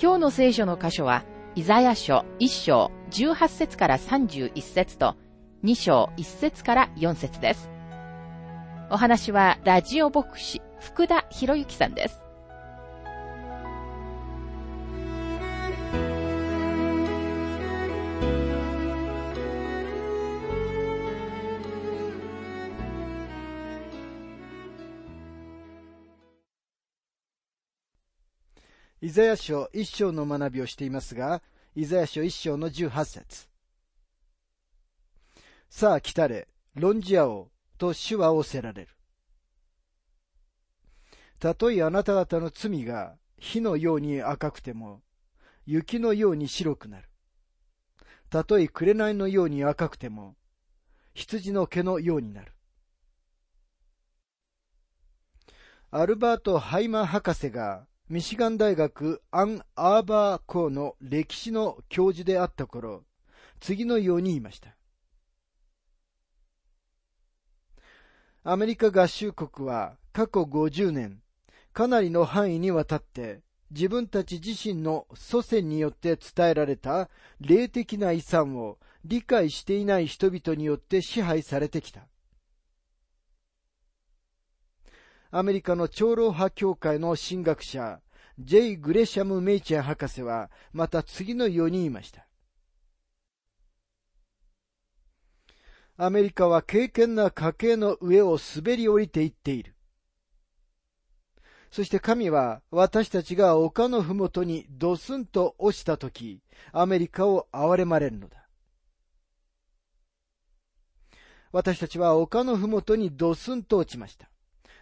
今日の聖書の箇所は、イザヤ書1章18節から31節と2章1節から4節です。お話はラジオ牧師福田博之さんです。イザヤ書一章の学びをしていますが、イザヤ書一章の十八節さあ来たれ、論じ合おう、と主は仰せられる。たとえあなた方の罪が火のように赤くても、雪のように白くなる。たとえ紅のように赤くても、羊の毛のようになる。アルバート・ハイマー博士がミシガン大学アン・アーバー校の歴史の教授であった頃、次のように言いました。アメリカ合衆国は過去50年、かなりの範囲にわたって自分たち自身の祖先によって伝えられた霊的な遺産を理解していない人々によって支配されてきた。アメリカの長老派協会の神学者、ジェイ・グレシャム・メイチェン博士は、また次のように言いました。アメリカは敬虔な家系の上を滑り降りていっている。そして神は私たちが丘のふもとにドスンと落ちたとき、アメリカを憐れまれるのだ。私たちは丘のふもとにドスンと落ちました。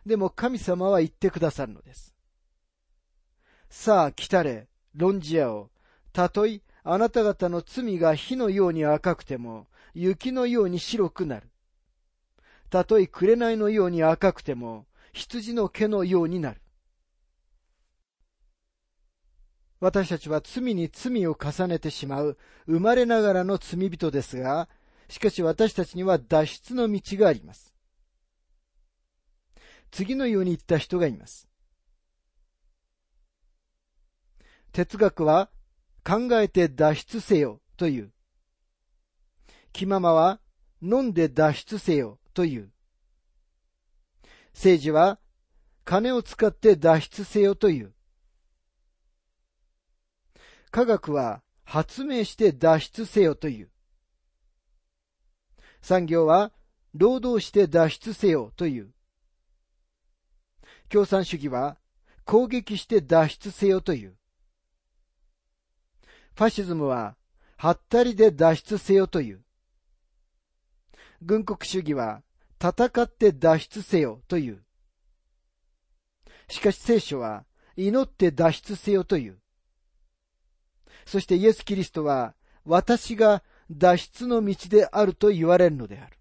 でも神様は言ってくださるのです。さあ来たれ、論じ合おう。たとえあなた方の罪が火のように赤くても、雪のように白くなる。たとえ紅のように赤くても、羊の毛のようになる。私たちは罪に罪を重ねてしまう生まれながらの罪人ですが、しかし私たちには脱出の道があります。次のように言った人がいます。哲学は考えて脱出せよという。気ままは飲んで脱出せよという。政治は金を使って脱出せよという。科学は発明して脱出せよという。産業は労働して脱出せよという。共産主義は攻撃して脱出せよという。ファシズムは、はったりで脱出せよという。軍国主義は、戦って脱出せよという。しかし聖書は、祈って脱出せよという。そしてイエス・キリストは、私が脱出の道であると言われるのである。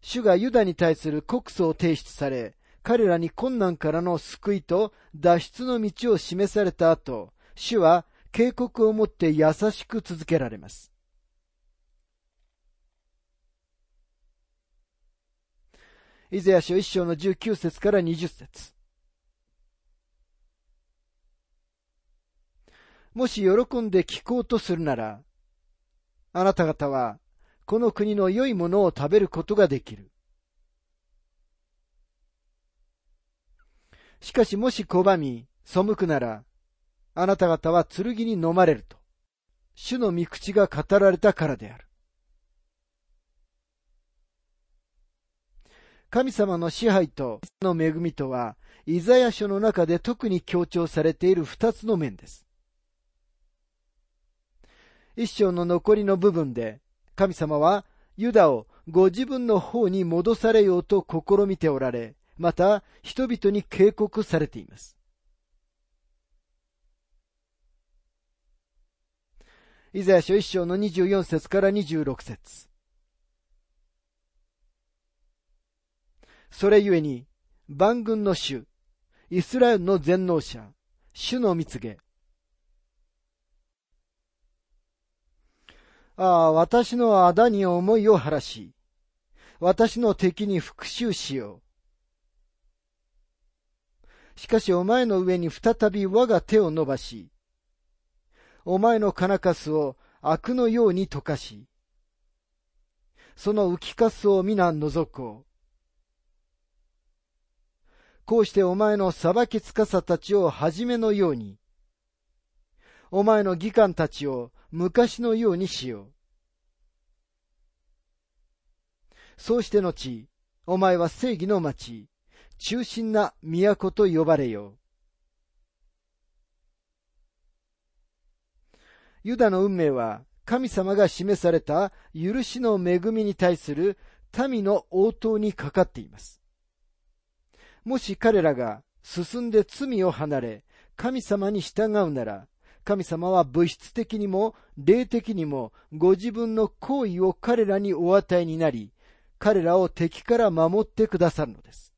主がユダに対する告訴を提出され、彼らに困難からの救いと脱出の道を示された後、主は警告をもって優しく続けられます。イザヤ書一章の19節から20節もし喜んで聞こうとするなら、あなた方はこの国の良いものを食べることができる。しかしもし拒み、背くなら、あなた方は剣に飲まれると、主の御口が語られたからである。神様の支配との恵みとは、イザヤ書の中で特に強調されている二つの面です。一章の残りの部分で、神様はユダをご自分の方に戻されようと試みておられ、また人々に警告されています。イザヤ書一章の24節から26節それゆえに、万軍の主、イスラエルの全能者、主の蜜げ。ああ、私のあだに思いを晴らし、私の敵に復讐しよう。しかしお前の上に再び我が手を伸ばし、お前の金かすを悪のように溶かし、その浮きかすを皆覗こう。こうしてお前の裁きつかさたちをはじめのように、お前の義官たちを昔のようにしよう。そうして後、お前は正義の町、中心な都と呼ばれよう。ユダの運命は神様が示された許しの恵みに対する民の応答にかかっています。もし彼らが進んで罪を離れ、神様に従うなら、神様は物質的にも霊的にもご自分の行為を彼らにお与えになり、彼らを敵から守ってくださるのです。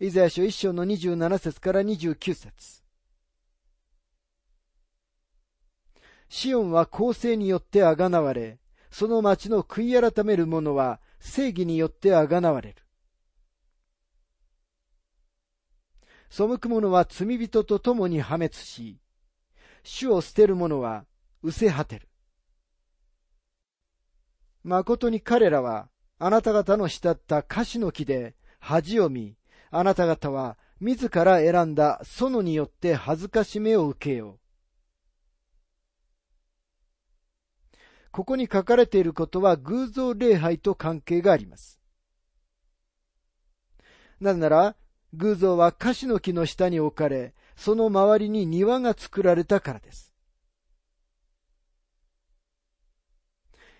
イザヤ書一章の27節から29節シオンは公正によってあがなわれ、その町の悔い改める者は正義によってあがなわれる。背く者は罪人と共に破滅し、主を捨てる者は失せ果てる。誠に彼らはあなた方の慕った樫の木で恥を見、あなた方は自ら選んだ園によって恥ずかしめを受けよう。ここに書かれていることは偶像礼拝と関係があります。なぜなら、偶像は樫の木の下に置かれ、その周りに庭が作られたからです。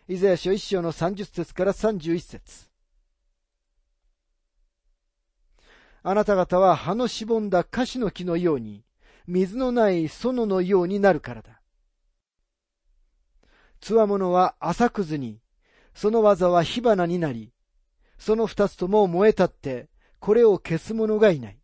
イザヤ書一章の30節から31節あなた方は葉のしぼんだ樫の木のように、水のない園のようになるからだ。つわものは浅くずに、その技は火花になり、その二つとも燃え立って、これを消す者がいない。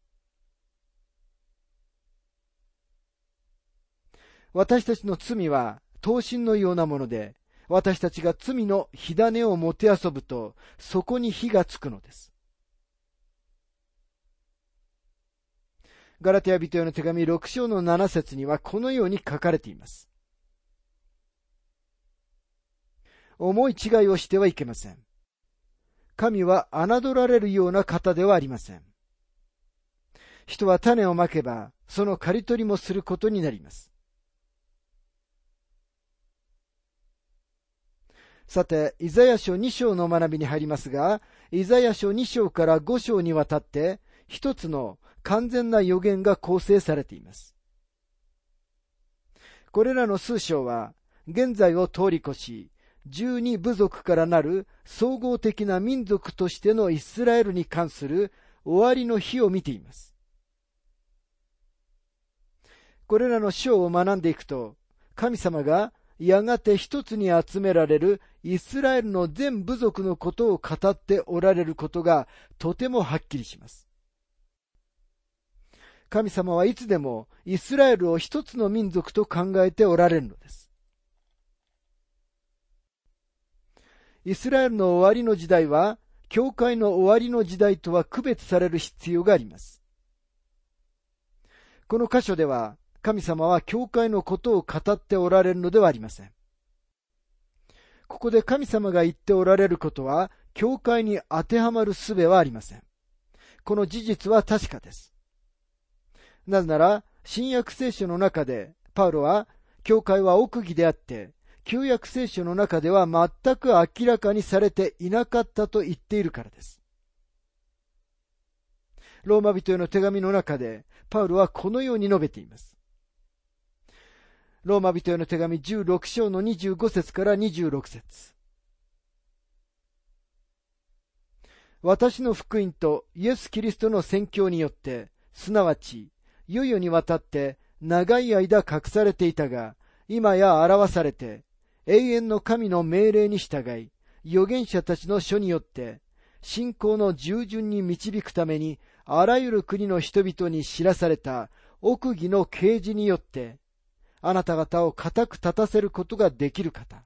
私たちの罪は、刀身のようなもので、私たちが罪の火種をもて遊ぶと、そこに火がつくのです。ガラテヤ人への手紙6章の7節にはこのように書かれています。思い違いをしてはいけません。神は侮られるような方ではありません。人は種をまけば、その刈り取りもすることになります。さて、イザヤ書2章の学びに入りますが、イザヤ書2章から5章にわたって、一つの完全な予言が構成されています。これらの数章は、現在を通り越し、十二部族からなる総合的な民族としてのイスラエルに関する終わりの日を見ています。これらの章を学んでいくと、神様がやがて一つに集められるイスラエルの全部族のことを語っておられることがとてもはっきりします。神様はいつでもイスラエルを一つの民族と考えておられるのです。イスラエルの終わりの時代は、教会の終わりの時代とは区別される必要があります。この箇所では、神様は教会のことを語っておられるのではありません。ここで神様が言っておられることは、教会に当てはまる術はありません。この事実は確かです。なぜなら、新約聖書の中で、パウロは、教会は奥義であって、旧約聖書の中では全く明らかにされていなかったと言っているからです。ローマ人への手紙の中で、パウロはこのように述べています。ローマ人への手紙16章の25節から26節私の福音とイエス・キリストの宣教によって、すなわち、世々にわたって長い間隠されていたが、今や表されて、永遠の神の命令に従い、預言者たちの書によって、信仰の従順に導くために、あらゆる国の人々に知らされた奥義の啓示によって、あなた方を固く立たせることができる方。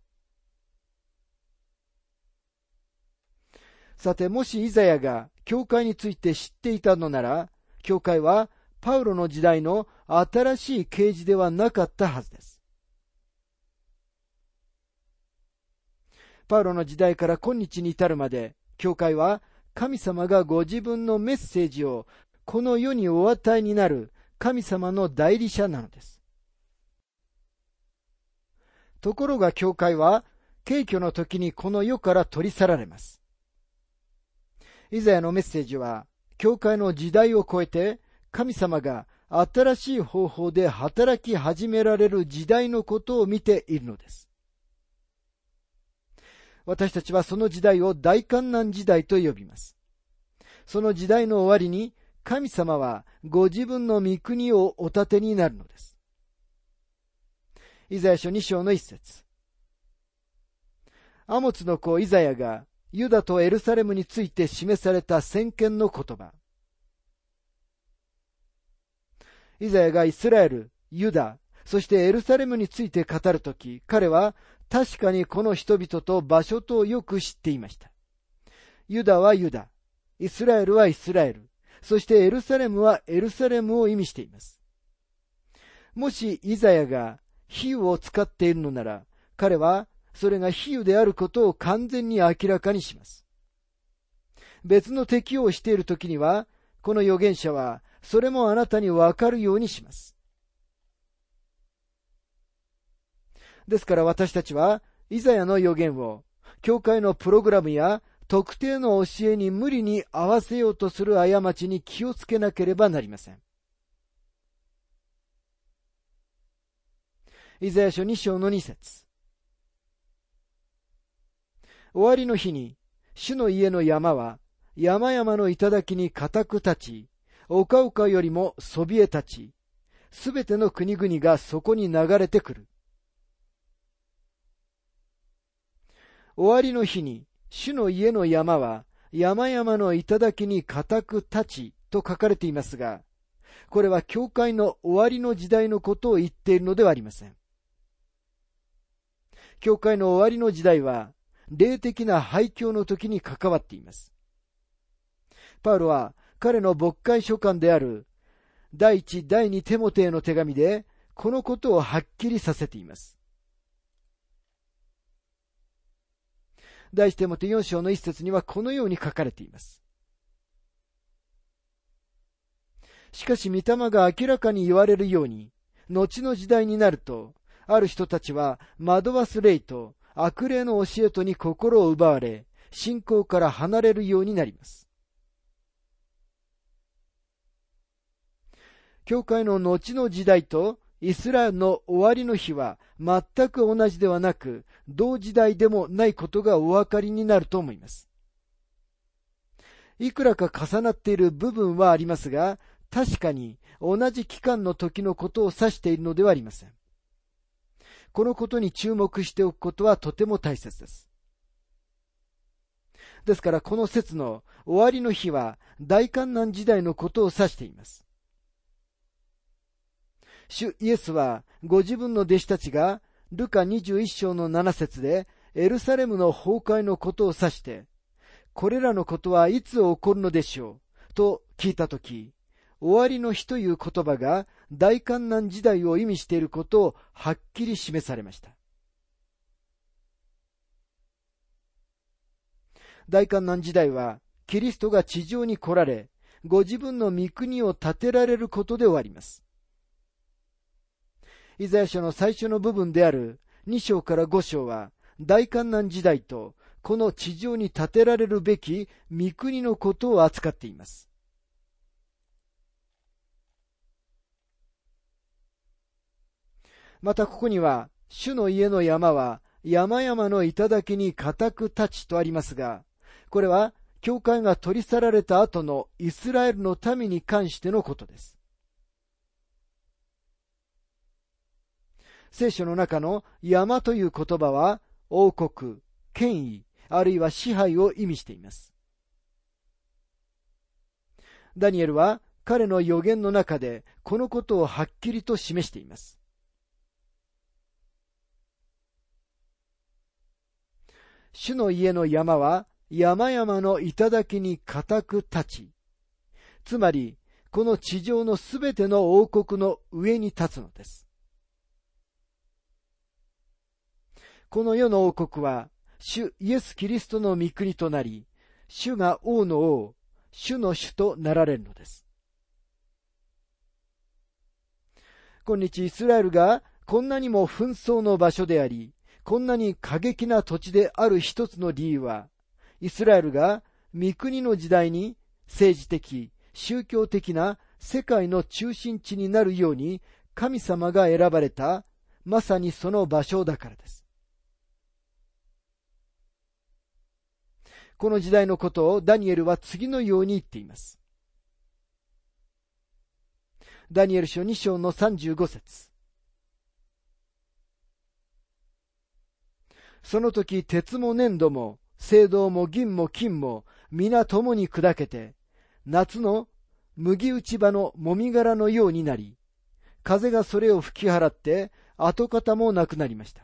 さて、もしイザヤが教会について知っていたのなら、教会はパウロの時代の新しい啓示ではなかったはずです。パウロの時代から今日に至るまで、教会は神様がご自分のメッセージをこの世にお与えになる神様の代理者なのです。ところが教会は、敬挙の時にこの世から取り去られます。イザヤのメッセージは、教会の時代を超えて、神様が新しい方法で働き始められる時代のことを見ているのです。私たちはその時代を大観難時代と呼びます。その時代の終わりに、神様はご自分の御国をお立てになるのです。イザヤ書2章の一節。アモツの子イザヤがユダとエルサレムについて示された先見の言葉。イザヤがイスラエル、ユダ、そしてエルサレムについて語るとき、彼は確かにこの人々と場所とよく知っていました。ユダはユダ、イスラエルはイスラエル、そしてエルサレムはエルサレムを意味しています。もしイザヤが比喩を使っているのなら、彼はそれが比喩であることを完全に明らかにします。別の適用をしているときには、この預言者は、それもあなたにわかるようにします。ですから私たちは、イザヤの予言を、教会のプログラムや特定の教えに無理に合わせようとする過ちに気をつけなければなりません。イザヤ書2章の2節終わりの日に、主の家の山は、山々の頂に固く立ち、丘々よりもそびえ立ち、すべての国々がそこに流れてくる。終わりの日に、主の家の山は、山々の頂に固く立ちと書かれていますが、これは教会の終わりの時代のことを言っているのではありません。教会の終わりの時代は、霊的な廃墟の時に関わっています。パウロは彼の牧会書簡である第一、第二テモテへの手紙でこのことをはっきりさせています。第一テモテ4章の一節にはこのように書かれています。しかし、御霊が明らかに言われるように、後の時代になると、ある人たちは惑わす霊と悪霊の教えとに心を奪われ、信仰から離れるようになります。教会の後の時代とイスラエルの終わりの日は全く同じではなく、同時代でもないことがお分かりになると思います。いくらか重なっている部分はありますが、確かに同じ期間の時のことを指しているのではありません。このことに注目しておくことはとても大切です。ですからこの説の終わりの日は大観難時代のことを指しています。主イエスはご自分の弟子たちがルカ21章の7節でエルサレムの崩壊のことを指して、これらのことはいつ起こるのでしょうと聞いたとき、終わりの日という言葉が大観難時代を意味していることをはっきり示されました。大観難時代は、キリストが地上に来られ、ご自分の御国を建てられることで終わります。イザヤ書の最初の部分である2章から5章は、大観難時代と、この地上に建てられるべき御国のことを扱っています。またここには、主の家の山は山々の頂に固く立ちとありますが、これは教会が取り去られた後のイスラエルの民に関してのことです。聖書の中の山という言葉は王国、権威、あるいは支配を意味しています。ダニエルは彼の予言の中でこのことをはっきりと示しています。主の家の山は山々の頂に固く立ち、つまりこの地上のすべての王国の上に立つのです。この世の王国は、主イエス・キリストの御国となり、主が王の王、主の主となられるのです。今日イスラエルがこんなにも紛争の場所であり、こんなに過激な土地である一つの理由は、イスラエルが御国の時代に政治的、宗教的な世界の中心地になるように神様が選ばれた、まさにその場所だからです。この時代のことをダニエルは次のように言っています。ダニエル書2章の35節その時鉄も粘土も青銅も銀も金も皆共に砕けて夏の麦打ち場のもみ殻のようになり風がそれを吹き払って跡形もなくなりました。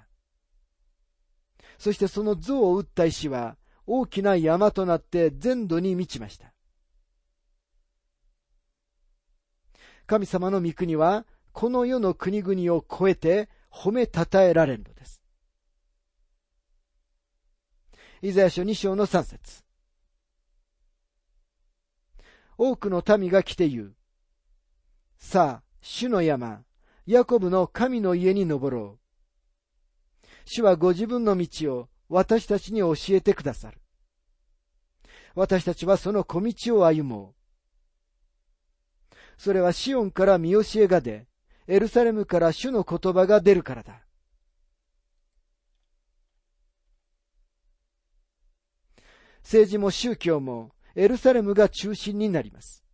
そしてその像を打った石は大きな山となって全土に満ちました。神様の御国は、この世の国々を超えて褒めたたえられるのです。イザヤ書2章の3節多くの民が来て言う。さあ、主の山、ヤコブの神の家に登ろう。主はご自分の道を私たちに教えてくださる。私たちはその小道を歩もう。それはシオンから見教えが出、エルサレムから主の言葉が出るからだ。政治も宗教もエルサレムが中心になります。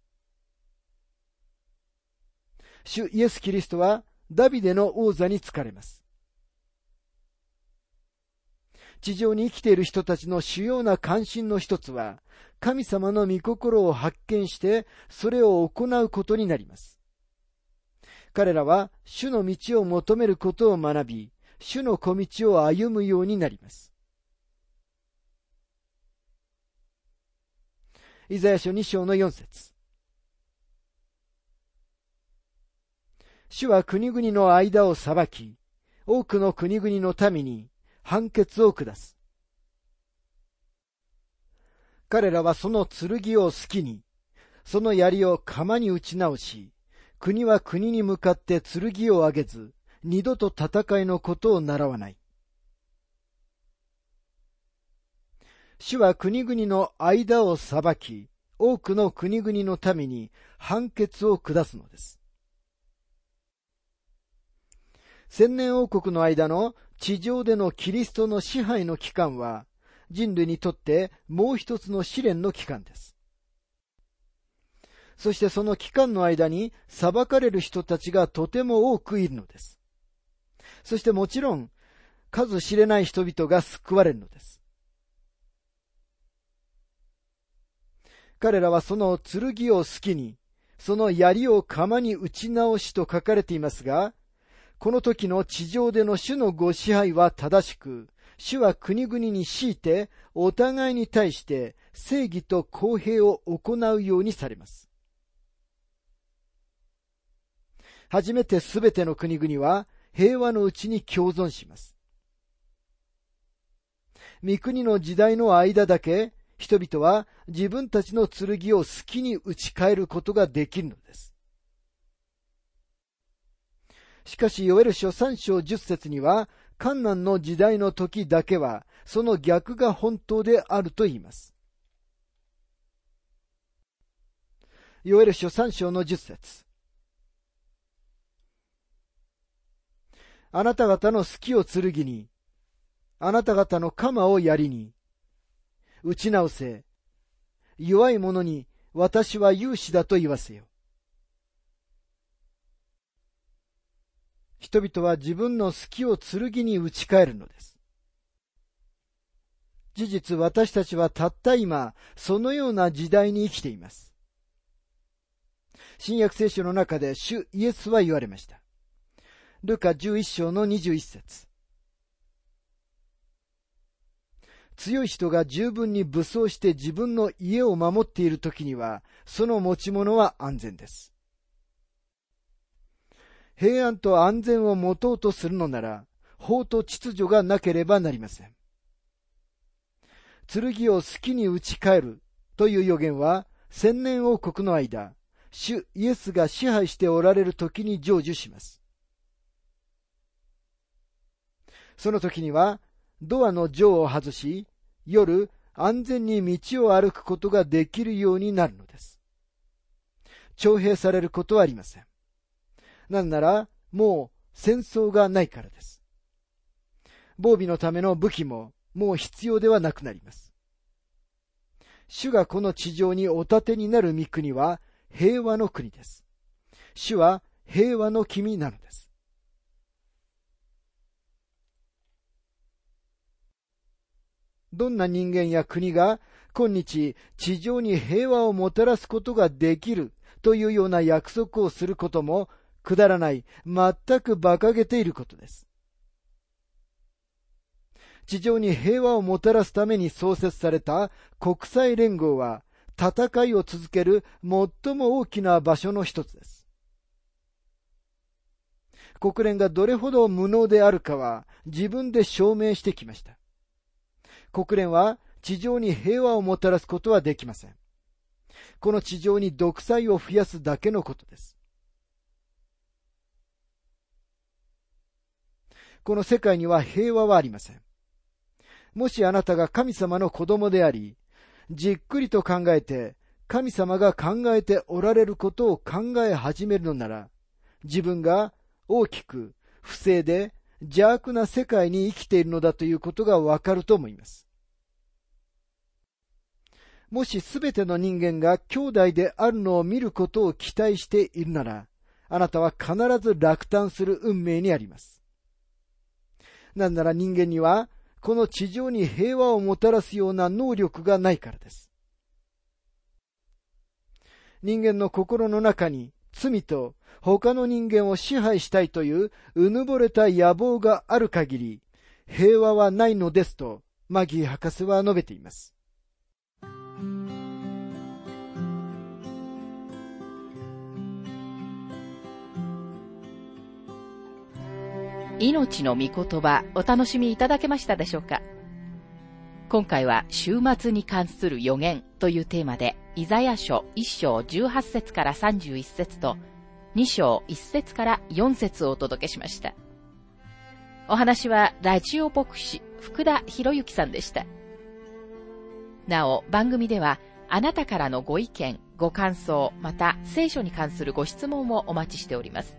主イエス・キリストはダビデの王座に疲れます。地上に生きている人たちの主要な関心の一つは、神様の御心を発見して、それを行うことになります。彼らは、主の道を求めることを学び、主の小道を歩むようになります。イザヤ書2章の4節主は国々の間を裁き、多くの国々の民に判決を下す。彼らはその剣を好きに、その槍を釜に打ち直し、国は国に向かって剣を上げず、二度と戦いのことを習わない。主は国々の間を裁き、多くの国々のために判決を下すのです。千年王国の間の地上でのキリストの支配の期間は、人類にとってもう一つの試練の期間です。そしてその期間の間に裁かれる人たちがとても多くいるのです。そしてもちろん、数知れない人々が救われるのです。彼らはその剣を好きに、その槍を釜に打ち直しと書かれていますが、この時の地上での主のご支配は正しく、主は国々に強いてお互いに対して正義と公平を行うようにされます。初めてすべての国々は平和のうちに共存します。三国の時代の間だけ人々は自分たちの剣を好きに打ち替えることができるのです。しかし、ヨエル書3章10節には、観難の時代の時だけは、その逆が本当であると言います。ヨエル書3章の10節あなた方の好きを剣に、あなた方の鎌を槍に、打ち直せ。弱い者に私は勇士だと言わせよ。人々は自分の好きを剣に打ち返るのです。事実私たちはたった今、そのような時代に生きています。新約聖書の中で主イエスは言われました。ルカ11章の21節強い人が十分に武装して自分の家を守っている時には、その持ち物は安全です。平安と安全を持とうとするのなら、法と秩序がなければなりません。剣を好きに打ち返るという予言は、千年王国の間、主イエスが支配しておられる時に成就します。その時には、ドアの錠を外し、夜安全に道を歩くことができるようになるのです。徴兵されることはありません。なんなら、もう戦争がないからです。防備のための武器ももう必要ではなくなります。主がこの地上にお立てになる御国は平和の国です。主は平和の君なのです。どんな人間や国が今日地上に平和をもたらすことができるというような約束をすることもくだらない、全く馬鹿げていることです。地上に平和をもたらすために創設された国際連合は戦いを続ける最も大きな場所の一つです。国連がどれほど無能であるかは自分で証明してきました。国連は地上に平和をもたらすことはできません。この地上に独裁を増やすだけのことです。この世界には平和はありません。もしあなたが神様の子供であり、じっくりと考えて、神様が考えておられることを考え始めるのなら、自分が大きく、不正で邪悪な世界に生きているのだということがわかると思います。もしすべての人間が兄弟であるのを見ることを期待しているなら、あなたは必ず落胆する運命にあります。なんなら人間には、この地上に平和をもたらすような能力がないからです。人間の心の中に罪と他の人間を支配したいといううぬぼれた野望がある限り、平和はないのですと、マギー博士は述べています。命の御言葉お楽しみいただけましたでしょうか？今回は週末に関する予言というテーマで、イザヤ書1章18節から31節と2章1節から4節をお届けしました。お話はラジオ牧師福田博之さんでした。なお、番組ではあなたからのご意見、ご感想、また聖書に関するご質問もお待ちしております。